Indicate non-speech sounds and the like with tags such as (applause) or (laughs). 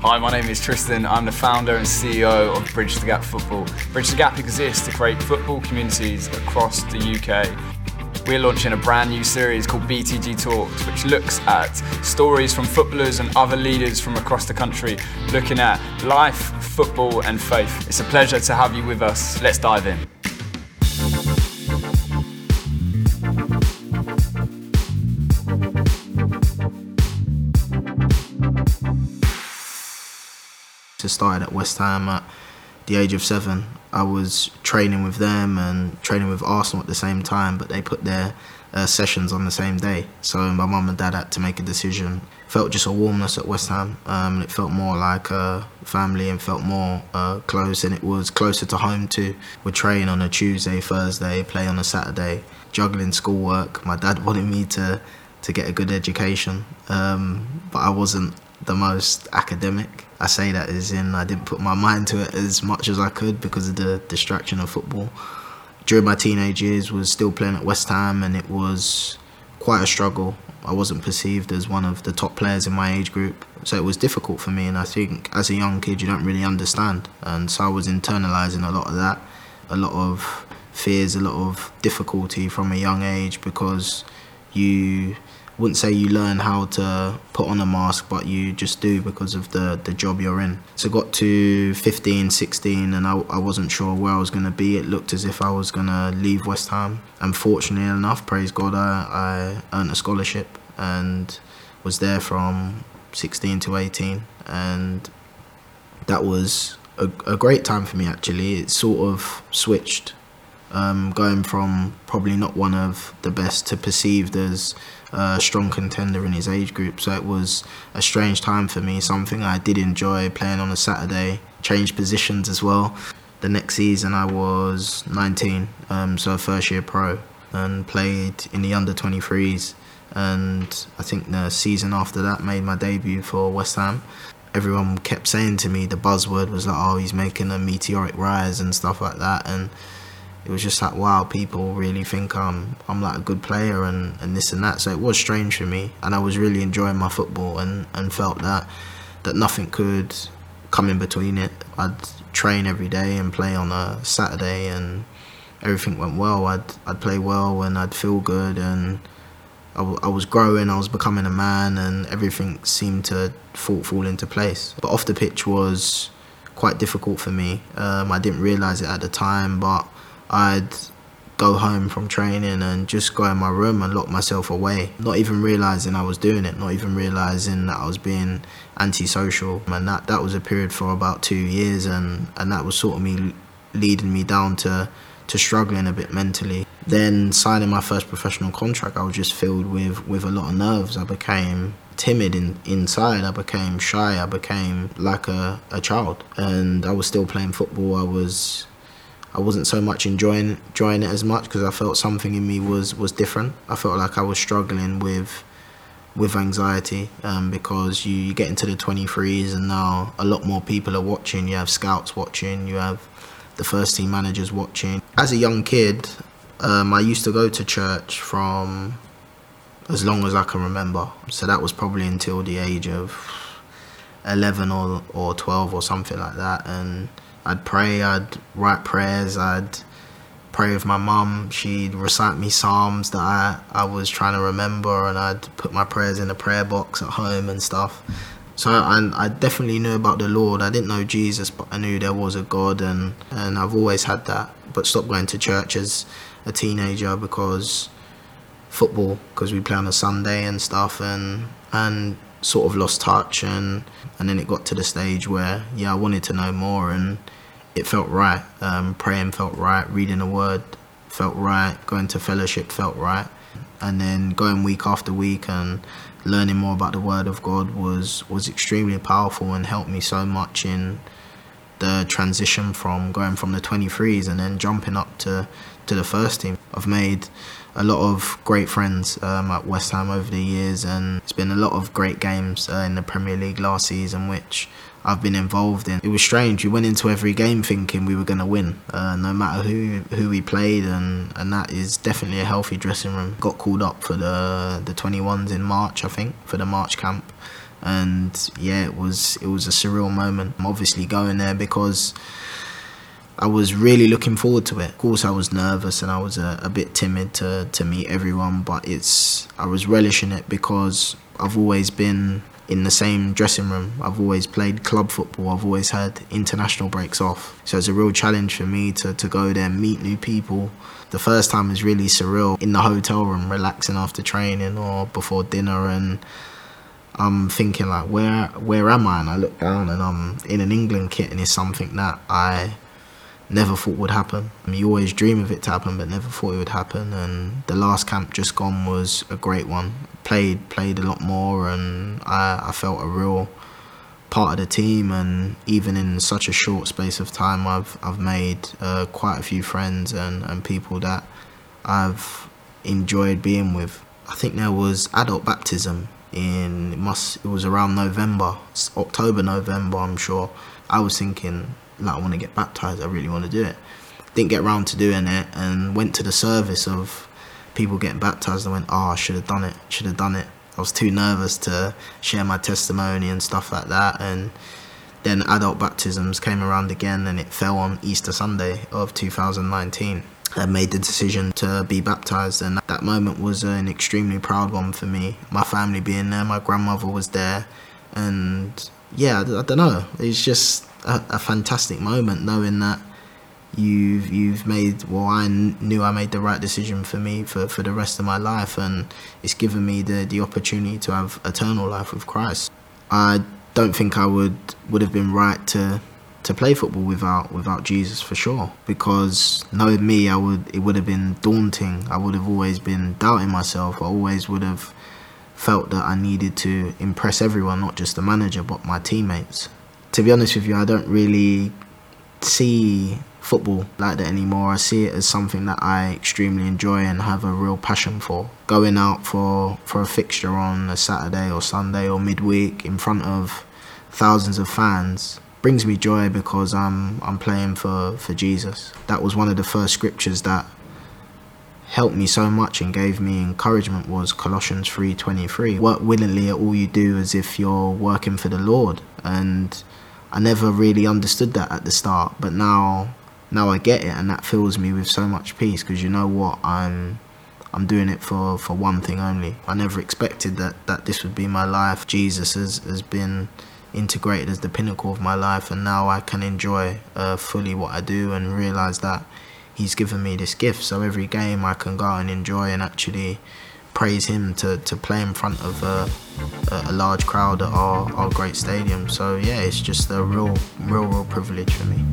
Hi, my name is Tristan. I'm the founder and CEO of Bridge the Gap Football. Bridge the Gap exists to create football communities across the UK. We're launching a brand new series called BTG Talks, which looks at stories from footballers and other leaders from across the country, looking at life, football, and faith. It's a pleasure to have you with us. Let's dive in. Started at West Ham at the age of seven. I was training with them and training with Arsenal at the same time, but they put their uh, sessions on the same day. So my mum and dad had to make a decision. Felt just a warmness at West Ham. Um, it felt more like a family and felt more uh, close, and it was closer to home too. We'd train on a Tuesday, Thursday, play on a Saturday, juggling schoolwork. My dad (laughs) wanted me to to get a good education, um, but I wasn't the most academic. I say that as in I didn't put my mind to it as much as I could because of the distraction of football. During my teenage years, was still playing at West Ham, and it was quite a struggle. I wasn't perceived as one of the top players in my age group, so it was difficult for me. And I think as a young kid, you don't really understand, and so I was internalizing a lot of that, a lot of fears, a lot of difficulty from a young age because you wouldn't say you learn how to put on a mask, but you just do because of the, the job you're in. So got to 15, 16, and I, I wasn't sure where I was going to be. It looked as if I was going to leave West Ham. And fortunately enough, praise God, I, I earned a scholarship and was there from 16 to 18. And that was a, a great time for me, actually. It sort of switched um, going from probably not one of the best to perceived as a strong contender in his age group. So it was a strange time for me, something I did enjoy playing on a Saturday, changed positions as well. The next season I was 19, um, so first year pro, and played in the under 23s. And I think the season after that made my debut for West Ham. Everyone kept saying to me the buzzword was like, oh, he's making a meteoric rise and stuff like that. And it was just like wow people really think I'm I'm like a good player and, and this and that. So it was strange for me. And I was really enjoying my football and, and felt that that nothing could come in between it. I'd train every day and play on a Saturday and everything went well. I'd I'd play well and I'd feel good and I, was growing I was becoming a man and everything seemed to fall fall into place. But off the pitch was quite difficult for me. Um, I didn't realize it at the time but I'd go home from training and just go in my room and lock myself away, not even realizing I was doing it, not even realizing that I was being antisocial. And that, that was a period for about two years, and, and that was sort of me leading me down to, to struggling a bit mentally. Then signing my first professional contract, I was just filled with, with a lot of nerves. I became timid in, inside. I became shy. I became like a, a child. And I was still playing football. I was I wasn't so much enjoying enjoying it as much because I felt something in me was was different. I felt like I was struggling with with anxiety um, because you, you get into the 23s and now a lot more people are watching. You have scouts watching. You have the first team managers watching. As a young kid, um, I used to go to church from as long as I can remember. So that was probably until the age of 11 or, or 12 or something like that. And I'd pray, I'd write prayers, I'd pray with my mum. She'd recite me psalms that I, I was trying to remember, and I'd put my prayers in a prayer box at home and stuff. So I, I definitely knew about the Lord. I didn't know Jesus, but I knew there was a God, and, and I've always had that. But stopped going to church as a teenager because football, because we play on a Sunday and stuff, and and sort of lost touch, and and then it got to the stage where yeah, I wanted to know more, and it felt right. Um, praying felt right. Reading the word felt right. Going to fellowship felt right. And then going week after week and learning more about the word of God was was extremely powerful and helped me so much in the transition from going from the 23s and then jumping up to to the first team. I've made a lot of great friends um, at West Ham over the years, and it's been a lot of great games uh, in the Premier League last season, which I've been involved in. It was strange. We went into every game thinking we were going to win, uh, no matter who who we played, and, and that is definitely a healthy dressing room. Got called up for the the 21s in March, I think, for the March camp, and yeah, it was it was a surreal moment. I'm obviously going there because I was really looking forward to it. Of course, I was nervous and I was a, a bit timid to to meet everyone, but it's I was relishing it because I've always been in the same dressing room. I've always played club football. I've always had international breaks off. So it's a real challenge for me to, to go there, meet new people. The first time is really surreal in the hotel room, relaxing after training or before dinner and I'm thinking like where where am I? And I look down and I'm in an England kit and it's something that I never thought would happen. You always dream of it to happen, but never thought it would happen. And the last camp just gone was a great one. Played played a lot more, and I, I felt a real part of the team. And even in such a short space of time, I've I've made uh, quite a few friends and, and people that I've enjoyed being with. I think there was adult baptism in it must it was around November, October, November, I'm sure. I was thinking like I want to get baptized. I really want to do it. Didn't get around to doing it, and went to the service of people getting baptized. Ah, I went, oh, I should have done it. Should have done it. I was too nervous to share my testimony and stuff like that, and then adult baptisms came around again, and it fell on Easter Sunday of 2019. I made the decision to be baptized, and that moment was an extremely proud one for me. My family being there, my grandmother was there, and yeah, I, I don't know. It's just a, a, fantastic moment knowing that you've you've made. Well, I knew I made the right decision for me for, for the rest of my life, and it's given me the the opportunity to have eternal life with Christ. I don't think I would would have been right to to play football without without Jesus for sure. Because knowing me, I would it would have been daunting. I would have always been doubting myself. I always would have felt that I needed to impress everyone, not just the manager, but my teammates. To be honest with you, I don't really see football like that anymore. I see it as something that I extremely enjoy and have a real passion for. Going out for, for a fixture on a Saturday or Sunday or midweek in front of thousands of fans brings me joy because I'm I'm playing for, for Jesus. That was one of the first scriptures that helped me so much and gave me encouragement was Colossians 3:23. Work willingly at all you do as if you're working for the Lord. And I never really understood that at the start, but now now I get it and that fills me with so much peace because you know what I'm I'm doing it for, for one thing only. I never expected that, that this would be my life. Jesus has, has been integrated as the pinnacle of my life, and now I can enjoy uh, fully what I do and realize that He's given me this gift. So every game I can go and enjoy and actually praise Him to, to play in front of uh, a, a large crowd at our, our great stadium. So yeah, it's just a real, real, real privilege for me.